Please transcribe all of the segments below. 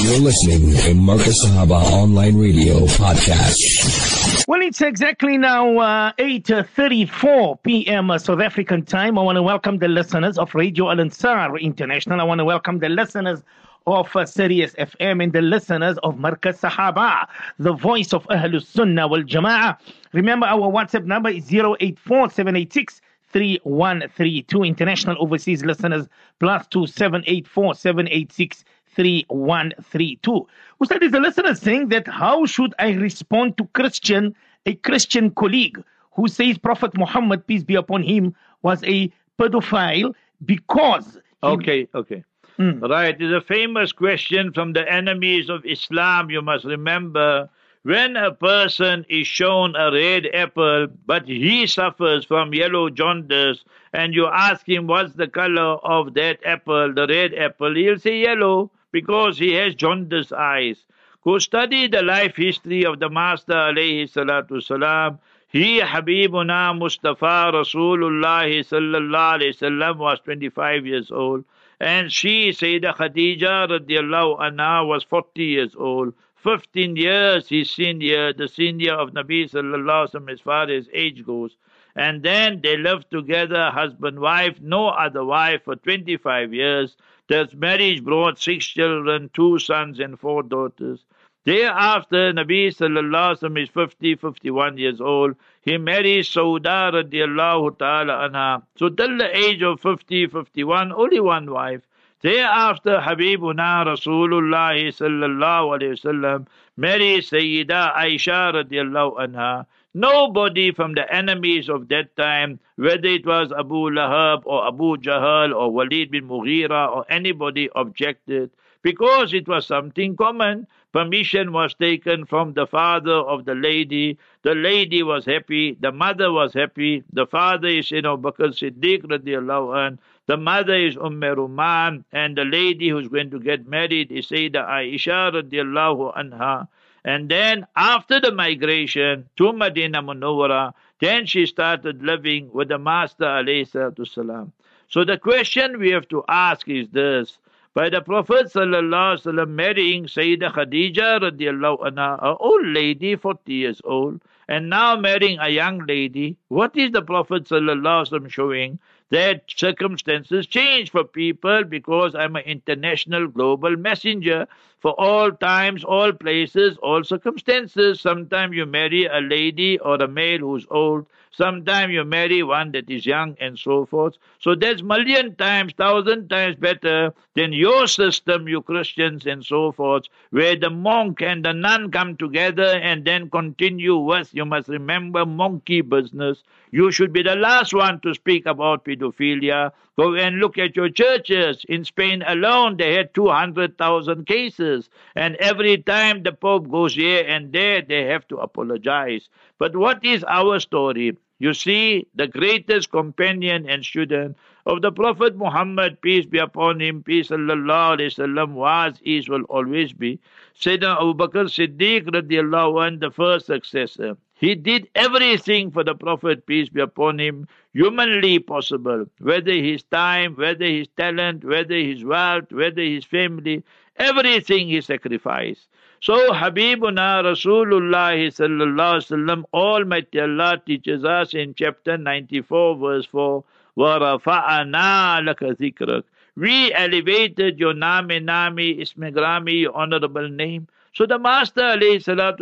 You're listening to Marcus Sahaba Online Radio Podcast. Well, it's exactly now uh, 8.34 p.m. South African time. I want to welcome the listeners of Radio Al Ansar International. I want to welcome the listeners of uh, Sirius FM and the listeners of Marcus Sahaba, the voice of Ahlus Sunnah wal Jama'ah. Remember, our WhatsApp number is 084 786 3132. International overseas listeners, plus 2784 786 3132. Ustad is a listener saying that how should I respond to Christian, a Christian colleague who says Prophet Muhammad, peace be upon him, was a pedophile because. Okay, okay. Hmm. Right. It's a famous question from the enemies of Islam. You must remember when a person is shown a red apple, but he suffers from yellow jaundice, and you ask him what's the color of that apple, the red apple, he'll say yellow because he has jaundice eyes. Go study the life history of the Master alayhi salatu salam. He, Habibuna Mustafa Rasulullah sallallahu alayhi was 25 years old. And she, Sayyidah Khadija radiallahu anha, was 40 years old. 15 years he's senior, the senior of Nabi sallallahu alaihi wasallam as far as age goes. And then they lived together, husband, wife, no other wife for 25 years. That marriage brought six children, two sons and four daughters. Thereafter, Nabi sallallahu alaihi is 50, 51 years old. He marries Sauda radiallahu ta'ala anha. So till the age of 50, 51, only one wife. Thereafter, Habibuna Rasulullah sallallahu alayhi wasallam marries Sayyida Aisha radiallahu anha. Nobody from the enemies of that time, whether it was Abu Lahab or Abu Jahl or Walid bin Mughira or anybody objected because it was something common. Permission was taken from the father of the lady. The lady was happy. The mother was happy. The father is, you know, Bakr Siddiq radiallahu anh. The mother is Umm Ruman. And the lady who's going to get married is Sayyidah Aisha radiallahu anha. And then after the migration to Medina Munawwara, then she started living with the Master alayhi salam. So the question we have to ask is this. By the Prophet sallallahu wasallam marrying Sayyidah Khadija radiallahu anha, an old lady, 40 years old, and now marrying a young lady, what is the Prophet sallallahu showing? That circumstances change for people because I'm an international global messenger for all times, all places, all circumstances. Sometimes you marry a lady or a male who's old. Sometimes you marry one that is young and so forth. So that's million times, thousand times better than your system, you Christians and so forth, where the monk and the nun come together and then continue with, you must remember, monkey business. You should be the last one to speak about pedophilia. Go and look at your churches. In Spain alone, they had 200,000 cases. And every time the Pope goes here and there, they have to apologize. But what is our story? You see, the greatest companion and student of the Prophet Muhammad, peace be upon him, peace alayhi wasallam, was, is, will always be, Sayyidina Abu Bakr Siddiq radiallahu anh, the first successor. He did everything for the Prophet, peace be upon him, humanly possible, whether his time, whether his talent, whether his wealth, whether his family, everything he sacrificed. So Habibuna Rasulullah sallallahu alaihi wasallam, Almighty Allah teaches us in chapter 94 verse 4, وَرَفَعَنَا لَكَ ذِكْرَكَ We elevated your name, name, ismigrami, your honorable name. So the Master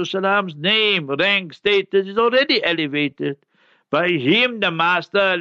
salam's name, rank, status is already elevated. By him, the Master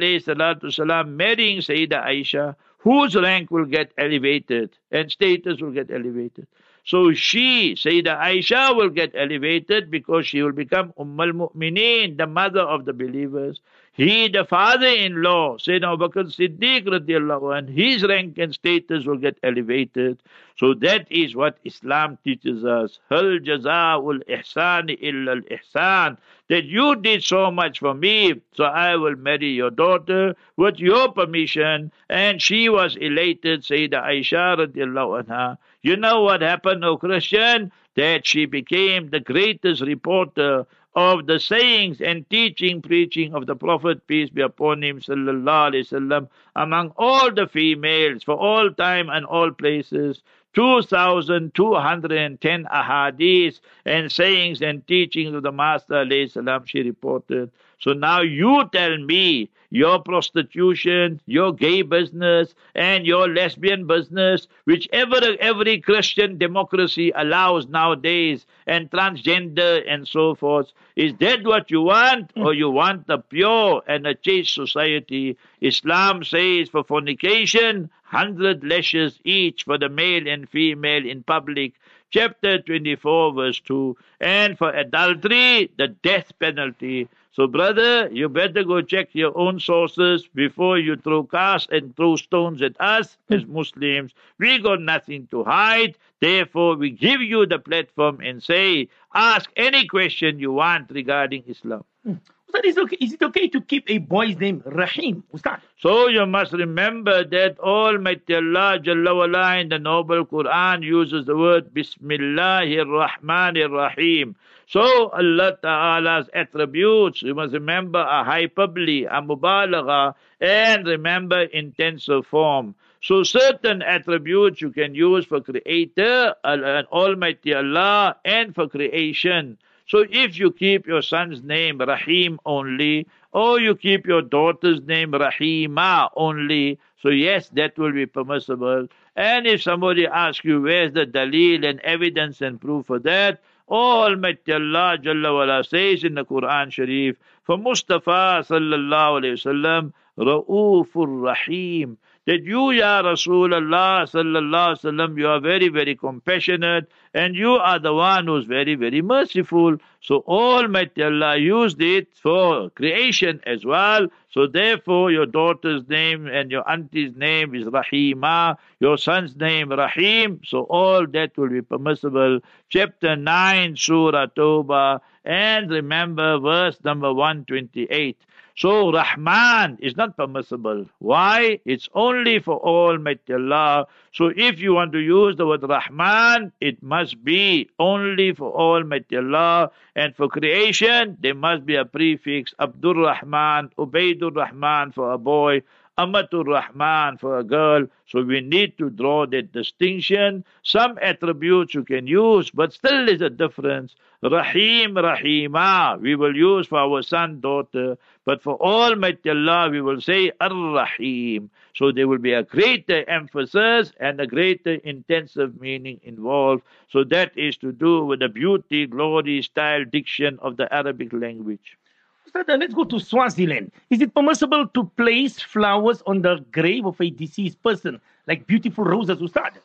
salam marrying Sayyida Aisha, whose rank will get elevated and status will get elevated. So she, Sayyida Aisha, will get elevated because she will become Umm al-Mu'mineen, the mother of the believers. He, the father-in-law, Sayyidina Abu Bakr Siddiq radiallahu anh, his rank and status will get elevated. So that is what Islam teaches us. Hal jaza'ul ihsan illa al-ihsan. That you did so much for me, so I will marry your daughter with your permission. And she was elated, Sayyida Aisha radiallahu anha. You know what happened, O Christian? That she became the greatest reporter of the sayings and teaching, preaching of the Prophet, peace be upon him, sallallahu alaihi wasallam, among all the females for all time and all places. 2,210 ahadith and sayings and teachings of the Master salam, she reported. So now you tell me your prostitution, your gay business, and your lesbian business, whichever every Christian democracy allows nowadays, and transgender and so forth. Is that what you want, or you want a pure and a chaste society? Islam says for fornication, hundred lashes each for the male and female in public. Chapter 24, verse 2. And for adultery, the death penalty. So, brother, you better go check your own sources before you throw cast and throw stones at us as hmm. Muslims. We got nothing to hide. Therefore, we give you the platform and say, ask any question you want regarding Islam. Hmm. Ustad, is, okay, is it okay to keep a boy's name Rahim? Ustad. So you must remember that Almighty Allah Jalla in the noble Quran uses the word Bismillahir Rahmanir Rahim. So Allah Ta'ala's attributes, you must remember a hyperbole, a mubalagha, and remember intensive form. So certain attributes you can use for Creator, Almighty Allah, and for creation. So if you keep your son's name Rahim only, or you keep your daughter's name Rahima only, so yes, that will be permissible. And if somebody asks you where's the dalil and evidence and proof for that, Almighty Allah Jalla wala says in the Quran Sharif, for Mustafa sallallahu alayhi wasallam, Ra'ufur Rahim, that you, Ya Rasulullah sallallahu sallam, you are very, very compassionate and you are the one who's very, very merciful. So Almighty Allah used it for creation as well. So therefore your daughter's name and your auntie's name is Rahima, your son's name Rahim. So all that will be permissible. Chapter 9, Surah Tawbah. And remember verse number 128. So Rahman is not permissible. Why? It's only for Almighty Allah. So if you want to use the word Rahman, it must be only for Almighty Allah. And for creation, there must be a prefix Abdul Rahman, Ubaidur Rahman for a boy, Amatur Rahman for a girl. So we need to draw that distinction. Some attributes you can use, but still there's a difference. Rahim, Rahima, we will use for our son, daughter. But for Almighty Allah, we will say Ar-Rahim. So there will be a greater emphasis and a greater intensive meaning involved. So that is to do with the beauty, glory, style, diction of the Arabic language. Ustad, let's go to Swaziland. Is it permissible to place flowers on the grave of a deceased person, like beautiful roses, Ustad?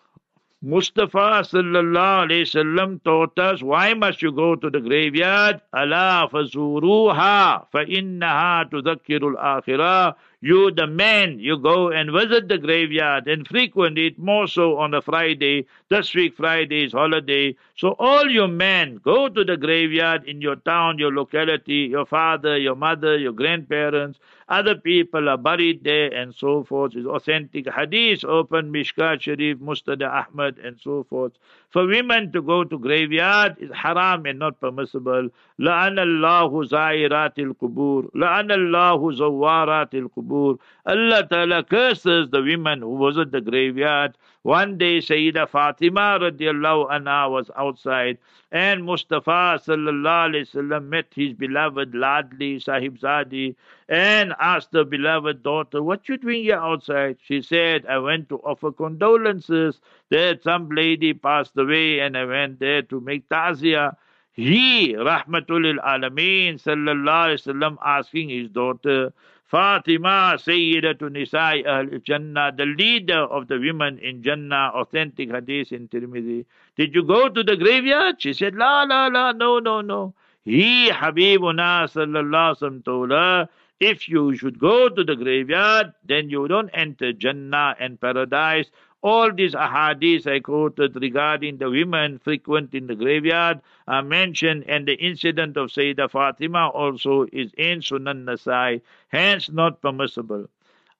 Mustafa sallallahu alayhi wasallam taught us why must you go to the graveyard? Allah fazuruha fa innaha tudhakkiru al-akhirah. You, the men, you go and visit the graveyard and frequent it more so on a Friday. This week Friday is holiday. So all you men, go to the graveyard in your town, your locality, your father, your mother, your grandparents, other people are buried there and so forth. Is authentic hadith, open Mishkat Sharif, Musnad Ahmad and so forth. For women to go to graveyard is haram and not permissible. لَعَنَ اللَّهُ زَائِرَاتِ الْقُبُورِ لَعَنَ اللَّهُ زَوَّارَاتِ الْقُبُورِ Allah Ta'ala curses the women who visit the graveyard one day Sayyida Fatima radiallahu anha was outside and Mustafa sallallahu alayhi wasallam met his beloved Ladli Sahibzadi and asked the beloved daughter, what you doing here outside? She said, I went to offer condolences that some lady passed away and I went there to make tazia. He, Rahmatul Alameen, sallallahu alayhi wasallam, asking his daughter, Fatima, Sayyidatu Nisai Ahl Jannah, the leader of the women in Jannah, authentic hadith in Tirmidhi. Did you go to the graveyard? She said, La, la, la, no, no, no. He, Habibuna sallallahu alaihi told her, if you should go to the graveyard, then you don't enter Jannah and paradise all these ahadith I quoted regarding the women frequent in the graveyard are mentioned, and the incident of Sayyidah Fatima also is in Sunan Nasai, hence not permissible.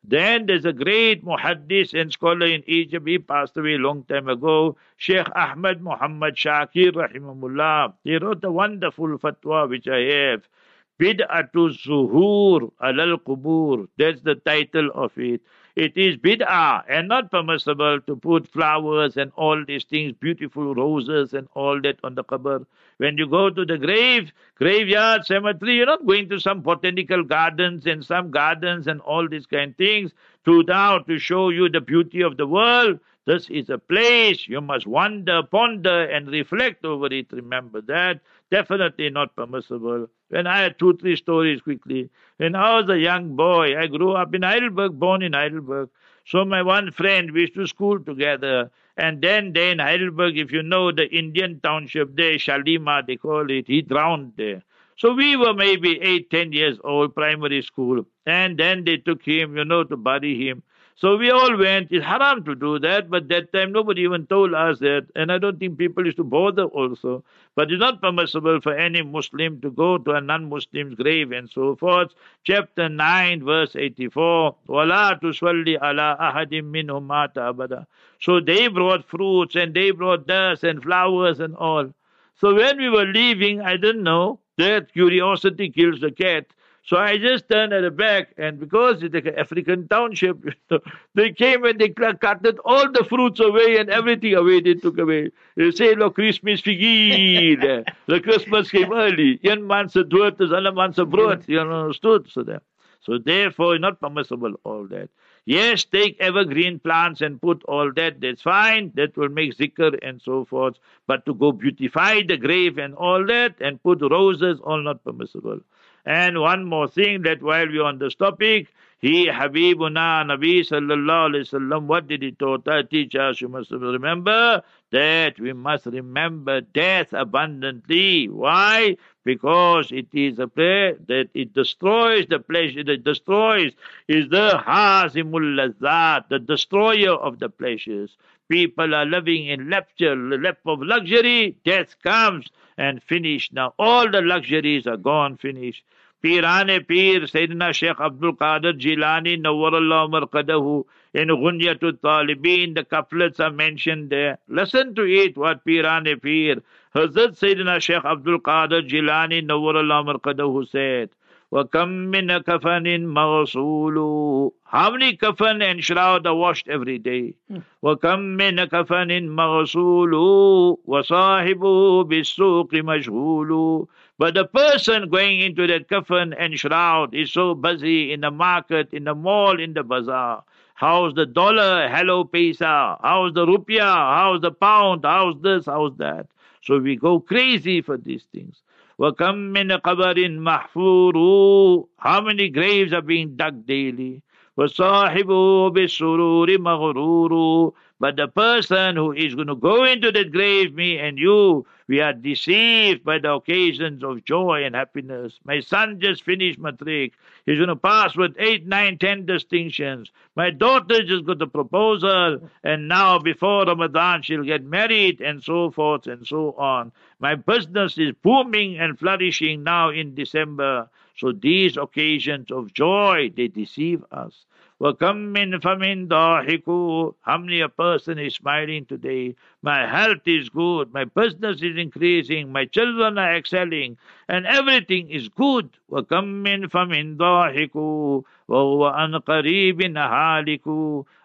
Then there's a great muhaddis and scholar in Egypt. He passed away a long time ago. Sheikh Ahmad Muhammad Shakir, rahimahullah. He wrote a wonderful fatwa which I have. Bid'atu Zuhur alal Qubur. That's the title of it. It is bid'ah and not permissible to put flowers and all these things, beautiful roses and all that on the qabr. When you go to the grave, graveyard, cemetery, you're not going to some botanical gardens and some gardens and all these kind of things to now to show you the beauty of the world. This is a place you must wonder, ponder, and reflect over it. Remember that. Definitely not permissible. When I had two, three stories quickly. When I was a young boy, I grew up in Heidelberg, born in Heidelberg. So my one friend, we used to school together. And then there in Heidelberg, if you know the Indian township there, Shalima, they call it, he drowned there. So we were maybe eight, ten years old, primary school. And then they took him, you know, to bury him. So we all went. It's haram to do that, but that time nobody even told us that, and I don't think people used to bother also. But it's not permissible for any Muslim to go to a non-Muslim's grave and so forth. Chapter nine, verse eighty-four. Wala ala ahadim minhum abada. So they brought fruits and they brought dust and flowers and all. So when we were leaving, I didn't know that curiosity kills the cat. So I just turned at the back, and because it's an African township, they came and they cutted all the fruits away and everything away. They took away. They say, "Look, Christmas figure. the Christmas came early. One man's a dood, other man's a brood. Mm. You understood? So that. So therefore, not permissible all that. Yes, take evergreen plants and put all that, that's fine. That will make zikr and so forth. But to go beautify the grave and all that and put roses, all not permissible. And one more thing that while we're on this topic, he, Habibuna, Nabi sallallahu alayhi wasallam, what did he taught, teach us? You must remember that we must remember death abundantly. Why? Because it is a prayer that it destroys the pleasure, it destroys, is the Hazimul Lazat, the destroyer of the pleasures. People are living in lap of luxury, death comes and finish. Now all the luxuries are gone, finished. Pirane Pir, Sayyidina Sheikh Abdul Qadir Jilani, Nawwarallah Marqadahu, in Ghunyatul Talibin, the couplets are mentioned there. Listen to it, what Pirane Pir, Hazrat Sayyidina Sheikh Abdul Qadir Jilani, Nawwarallah Marqadahu said. وَكَمْ مِنَ كَفَنٍ مَغْسُولُ How many kafan and shroud are washed every day? وَكَمْ مِنَ كَفَنٍ مَغْسُولُ وَصَاحِبُهُ بِالسُّوقِ مَشْغُولُ But the person going into that kafan and shroud is so busy in the market, in the mall, in the bazaar. How's the dollar? Hello, paisa. How's the rupiah? How's the pound? How's this? How's that? So we go crazy for these things. وَكَمْ مِنْ قَبَرٍ مَحْفُورُ How many graves are being dug daily? وَصَاحِبُهُ بِالسُّرُورِ مَغْرُورُ But the person who is going to go into that grave, me and you, we are deceived by the occasions of joy and happiness. My son just finished matric. He's going to pass with eight, nine, ten distinctions. My daughter just got a proposal, and now before Ramadan she'll get married, and so forth and so on. My business is booming and flourishing now in December. So these occasions of joy, they deceive us. وَكَمْ مِنْ فَمِنْ ضَاحِكُ How many a person is smiling today? My health is good, my business is increasing, my children are excelling, and everything is good. وَكَمْ in فَمِنْ ضَاحِكُ وَهُوَ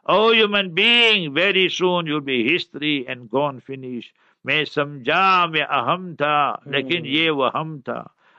O human being, very soon you'll be history and gone finished. May سمجھا میں ahamta, تھا hmm. ye یہ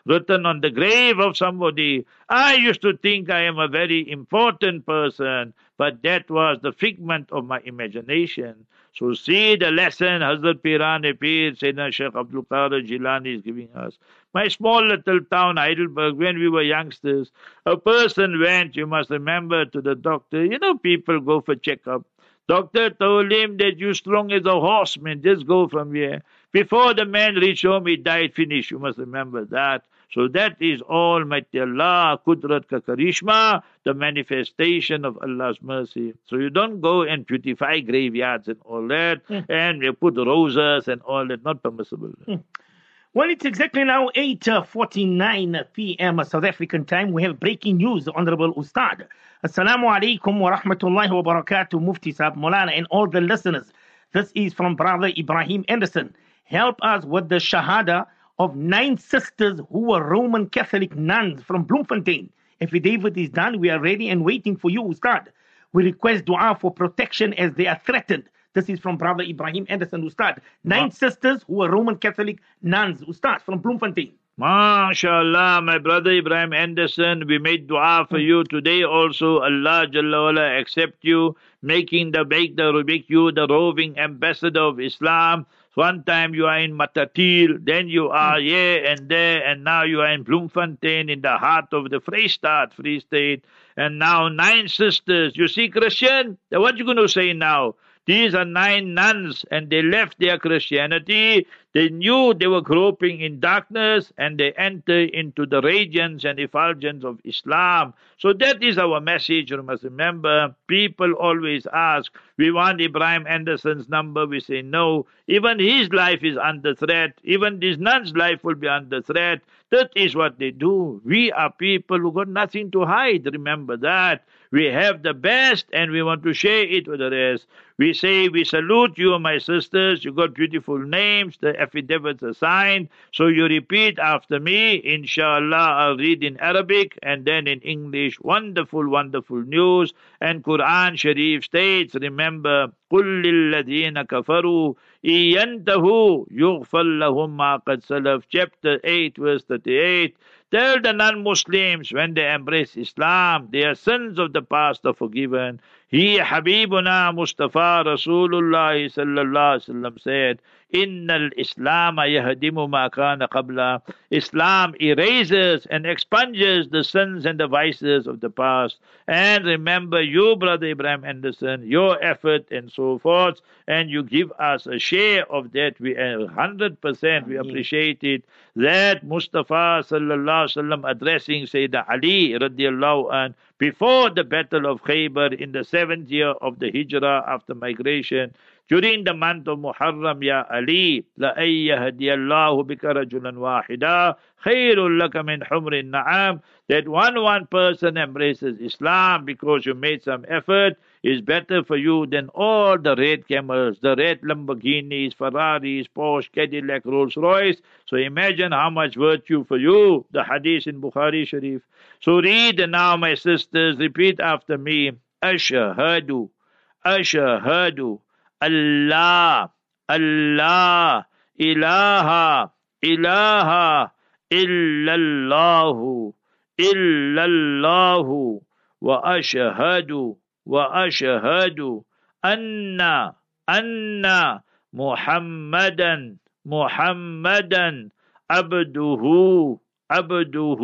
written on the grave of somebody. I used to think I am a very important person, but that was the figment of my imagination. So see the lesson Hazrat Pirane Pir, Sayyidina Sheikh Abdul Qadir Jilani is giving us. My small little town, Heidelberg, when we were youngsters, a person went, you must remember, to the doctor. You know, people go for checkup. Doctor told him that you strong as a horseman, just go from here. Before the man reached home, he died, finished. You must remember that. So that is Almighty Allah, Kudrat ka Karishma, the manifestation of Allah's mercy. So you don't go and beautify graveyards and all that, mm. and you put roses and all that, not permissible. Mm. Well, it's exactly now 8.49 p.m. South African time. We have breaking news, Honorable Ustad. Assalamu alaikum wa rahmatullahi wa barakatuh, Mufti Sahib Molana, and all the listeners. This is from Brother Ibrahim Anderson. Help us with the Shahada of nine sisters who were Roman Catholic nuns from Bloemfontein. Affidavit is done. We are ready and waiting for you, Ustad. We request dua for protection as they are threatened. This is from Brother Ibrahim Anderson Ustad. Nine sisters who are Roman Catholic nuns, Ustad, from Bloemfontein. MashaAllah, my brother Ibrahim Anderson, we made dua for you today also. Allah Jalla wala accept you, making the make the make you the roving ambassador of Islam. One time you are in Matatiele, then you are hmm. here and there, and now you are in Bloemfontein in the heart of the Vrystaat, Free State. And now nine sisters. You see, Christian, what you going to say now? These are nine nuns, and they left their Christianity. They knew they were groping in darkness, and they entered into the radiance and effulgence of Islam. So that is our message. You must remember, people always ask, we want Ibrahim Anderson's number. We say no. Even his life is under threat. Even this nun's life will be under threat. That is what they do. We are people who got nothing to hide. Remember that. We have the best and we want to share it with the rest. We say, We salute you, my sisters. You got beautiful names. The affidavits are signed. So you repeat after me. Inshallah, I'll read in Arabic and then in English. Wonderful, wonderful news. And Quran Sharif states, Remember, قل للذين كفروا إن ينتهوا يغفر لهم ما قد سلف chapter 8 verse 38 Tell the non-Muslims when they embrace Islam, their sins of the past are forgiven. He, Habibuna Mustafa Rasulullah sallallahu alaihi wasallam said, Innal Islam yahdimu ma kana qabla. Islam erases and expunges the sins and the vices of the past. And remember you, Brother Ibrahim Anderson, your effort and so forth, and you give us a share of that. We are 100% we appreciate it. That Mustafa sallallahu wasallam addressing Sayyidina Ali radiallahu an before the battle of Khaybar in the seventh year of the Hijrah after migration. During the month of Muharram, Ya Ali, لَأَن يَهْدِيَ اللَّهُ بِكَ رَجُلًا وَاحِدًا خَيْرٌ لَكَ مِنْ حُمْرِ النَّعَامِ That one one person embraces Islam because you made some effort is better for you than all the red camels, the red Lamborghinis, Ferraris, Porsche, Cadillac, Rolls Royce. So imagine how much virtue for you, the hadith in Bukhari Sharif. So read now, my sisters, repeat after me. Ashahadu, Ashahadu. الله الله إله إله إلا الله إلا الله وأشهد وأشهد أن أن محمدا محمدا عبده عبده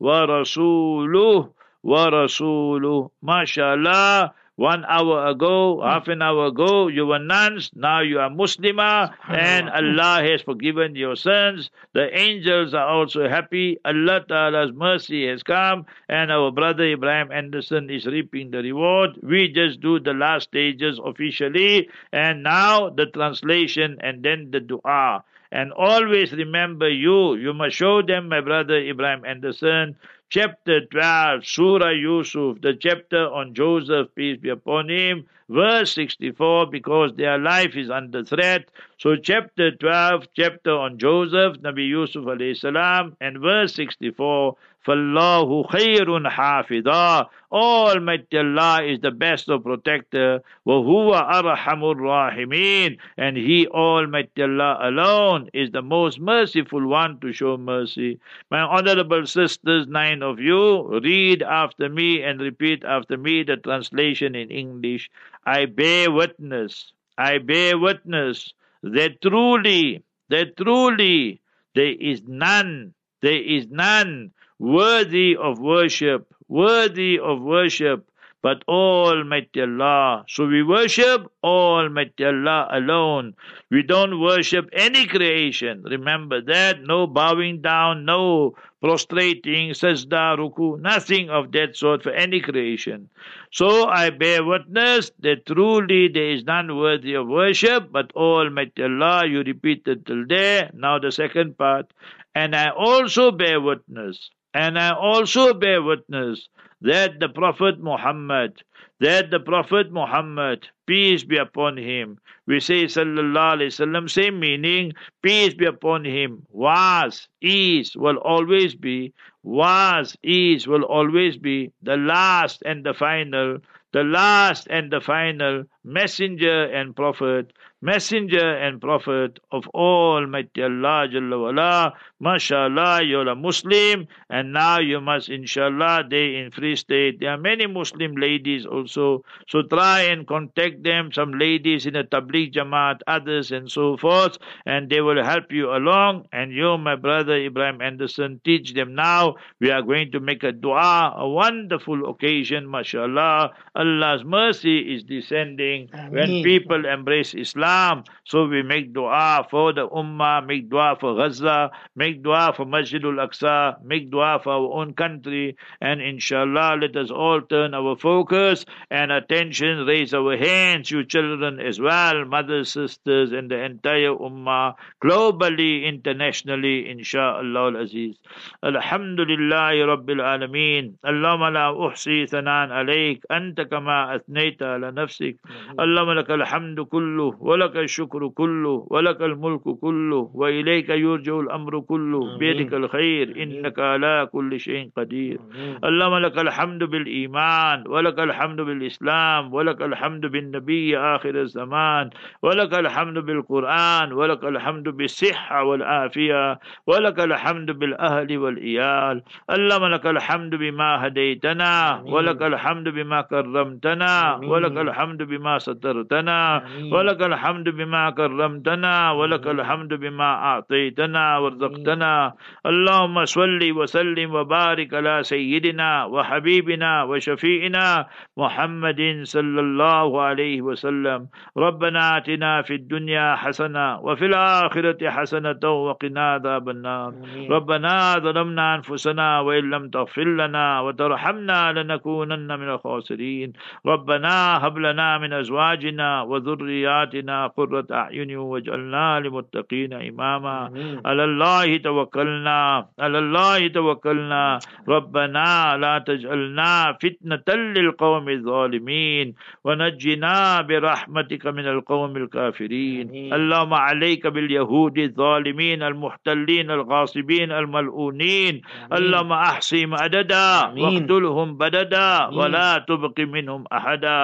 ورسوله ورسوله ما شاء الله. One hour ago, hmm. half an hour ago, you were nuns. Now you are Muslimah, and Allah has forgiven your sins. The angels are also happy. Allah Ta'ala's mercy has come, and our brother Ibrahim Anderson is reaping the reward. We just do the last stages officially, and now the translation and then the dua. And always remember you. You must show them, my brother Ibrahim Anderson, chapter 12, Surah Yusuf, the chapter on Joseph, peace be upon him, verse 64, because their life is under threat. So chapter 12, chapter on Joseph, Nabi Yusuf alayhi salam, and verse 64, فَاللَّهُ خَيْرٌ حَافِظًا Almighty Allah is the best of protector. وَهُوَ أَرْحَمُ الرَّاحِمِينَ And He, Almighty Allah alone, is the most merciful one to show mercy. My honorable sisters, nine of you, read after me and repeat after me the translation in English. I bear witness, I bear witness that truly, that truly there is none, there is none worthy of worship, worthy of worship, but Almighty Allah. So we worship Almighty Allah alone. We don't worship any creation. Remember that. No bowing down, no prostrating, sajda, ruku, nothing of that sort for any creation. So I bear witness that truly there is none worthy of worship but Almighty Allah. You repeated till there. Now the second part. And I also bear witness and I also bear witness that the Prophet Muhammad, that the Prophet Muhammad, peace be upon him, we say sallallahu alaihi wasallam, same meaning, peace be upon him, was, is, will always be, was, is, will always be the last and the final, the last and the final messenger and prophet, messenger and prophet of Almighty Allah Jalla wala. MashaAllah, you're a Muslim, and now you must, inshallah, they in Free State. There are many Muslim ladies also, so try and contact them, some ladies in the Tabligh Jamaat, others, and so forth, and they will help you along. And you, my brother Ibrahim Anderson, teach them now. We are going to make a dua, a wonderful occasion, mashallah. Allah's mercy is descending when people embrace Islam. So we make dua for the Ummah, make dua for Gaza, make dua for Masjidul Aqsa, make dua for our own country, and inshallah, let us all turn our focus and attention, raise our hands, you children as well, mothers, sisters, and the entire Ummah, globally, internationally, inshallah al-Aziz. Alhamdulillah Rabbil Alameen. Allahumma la uhsi thanan alayk, anta kama athnayta ala nafsik. اللهم لك الحمد كله ولك الشكر كله ولك الملك كله وإليك يرجع الأمر كله بيدك الخير إنك على كل شيء قدير. اللهم لك الحمد بالإيمان ولك الحمد بالإسلام ولك الحمد بالنبي آخر الزمان ولك الحمد بالقرآن ولك الحمد بالصحة والعافية ولك الحمد بالأهل والإيال. اللهم لك الحمد بما هديتنا ولك الحمد بما كرمتنا ولك الحمد بما سترتنا ولك الحمد بما كرمتنا ولك الحمد بما أعطيتنا ورزقتنا. اللهم صل وسلم وبارك على سيدنا وحبيبنا وشفيئنا محمد صلى الله عليه وسلم. ربنا آتنا في الدنيا حسنة وفي الآخرة حسنة وقنا عذاب النار. ربنا ظلمنا أنفسنا وإن لم تغفر لنا وترحمنا لنكونن من الخاسرين. ربنا هب لنا من أزواجنا وذرياتنا قرة أعين واجعلنا للمتقين إماما. على الله توكلنا على الله توكلنا. ربنا لا تجعلنا فتنة للقوم الظالمين. ونجنا برحمتك من القوم الكافرين. اللهم عليك باليهود الظالمين المحتلين الغاصبين الملؤونين اللهم أحصهم عددا واقتلهم بددا ولا تبق منهم أحدا.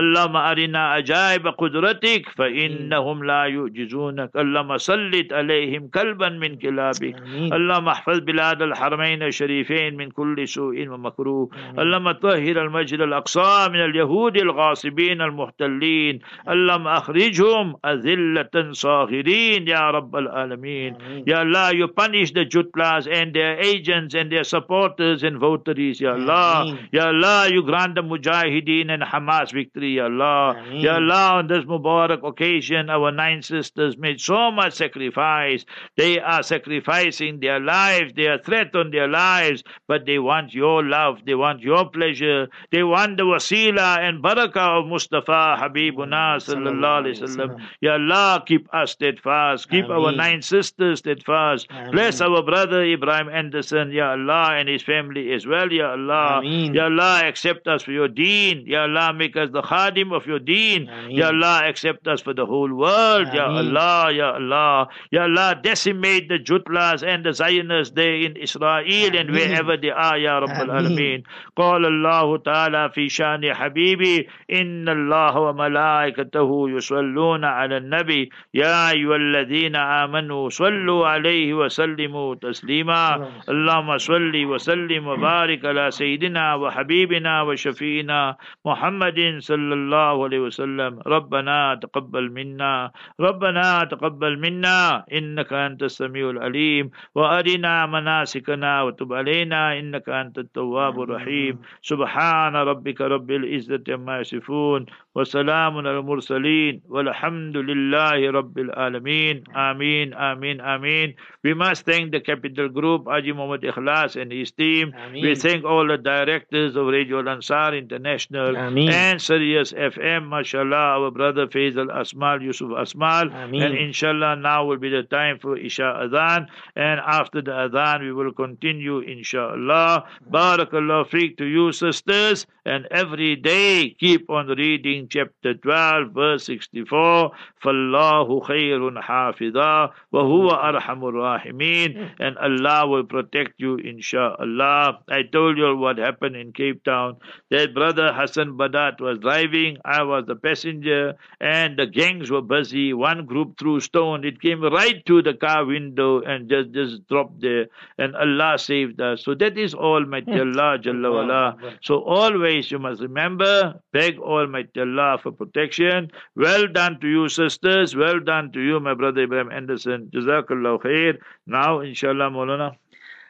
اللهم أرنا عجائب قدرتك فإنهم لا يعجزونك. اللهم سلط عليهم كلبا من كلابك. اللهم احفظ بلاد الحرمين الشريفين من كل سوء ومكروه. اللهم طهر المسجد الأقصى من اليهود الغاصبين المحتلين. اللهم أخرجهم أذلة صاغرين يا رب العالمين. يا الله you punish the Jutlas and their agents and their supporters and votaries Ya Allah. Ya Allah you grant the Mujahideen and Hamas victory Ya Allah. Ya Allah on this Mubarak occasion our nine sisters made so much sacrifice. They are sacrificing their lives they are threat on their lives but they want your love they want your pleasure. They want the wasila and barakah of Mustafa Habibuna sallallahu alaihi wasallam Ya Allah keep us steadfast. Keep our nine sisters steadfast. Bless our brother Ibrahim Anderson Ya Allah and his family as well Ya Allah. Ya Allah accept us for your deen. Ya Allah make us the khadim of your deen Ya Allah accept us for the whole world Ya Allah Ya Allah Ya Allah decimate the Jutlas and the Zionists there in Israel and wherever they are Ya Rabbal Alameen قال الله تعالى في شان حبيبي إن الله وملائكته يصلون على النبي يا أيها الذين آمنوا صلوا عليه وسلموا تسليما اللهم صل وسلم وبارك على سيدنا وحبيبنا وشفينا محمد صلى الله عليه وسلم. ربنا تقبل منا. ربنا تقبل منا. إنك أنت السميع العليم. وأرنا مناسكنا وتب علينا. إنك أنت التواب الرحيم. سبحان ربك رب العزة عما يصفون. وسلام على المرسلين والحمد لله رب العالمين آمين آمين آمين We must thank the Capital Group, Aji Muhammad Ikhlas and his team. We thank all the directors of Radio Ansar International Ameen. and Sirius FM, mashallah, our brother Faisal Asmal, Yusuf Asmal. Ameen. And inshallah, now will be the time for Isha Adhan. And after the Adhan, we will continue, inshallah. Barakallah fiqh to you, sisters. And every day, keep on reading chapter 12, verse 64, فَاللَّهُ خَيْرٌ حَافِظًا وَهُوَ أَرْحَمُ الرَّاحِمِينَ And Allah will protect you, inshallah. I told you what happened in Cape Town. That brother Hassan Badat was driving, I was the passenger, and the gangs were busy. One group threw stone. It came right to the car window and just, just dropped there. And Allah saved us. So that is Almighty Allah Jalla wala. So always you must remember, beg Almighty Allah for protection. Well done to you, sisters. Well done to you, my brother Ibrahim Anderson. Jazakallah khair. Now, inshallah, Maulana.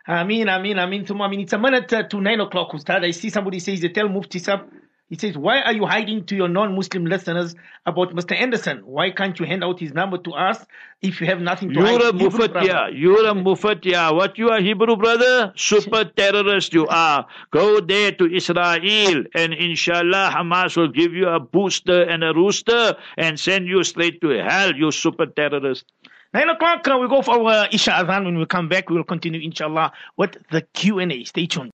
Amin, Amin, Amin, Thumma Amin. It's a minute to 9 o'clock, Ustad. I see somebody says, they tell Mufti Sab, he says, why are you hiding to your non-Muslim listeners about Mr. Anderson? Why can't you hand out his number to us if you have nothing to You're hide? a brother. You're a mufatia. What you are, Hebrew brother? Super terrorist you are. Go there to Israel and inshallah Hamas will give you a booster and a rooster and send you straight to hell, you super terrorist. 9 o'clock, uh, we go for our Isha Adhan. When we come back, we will continue, inshallah, with the Q&A. Stay tuned.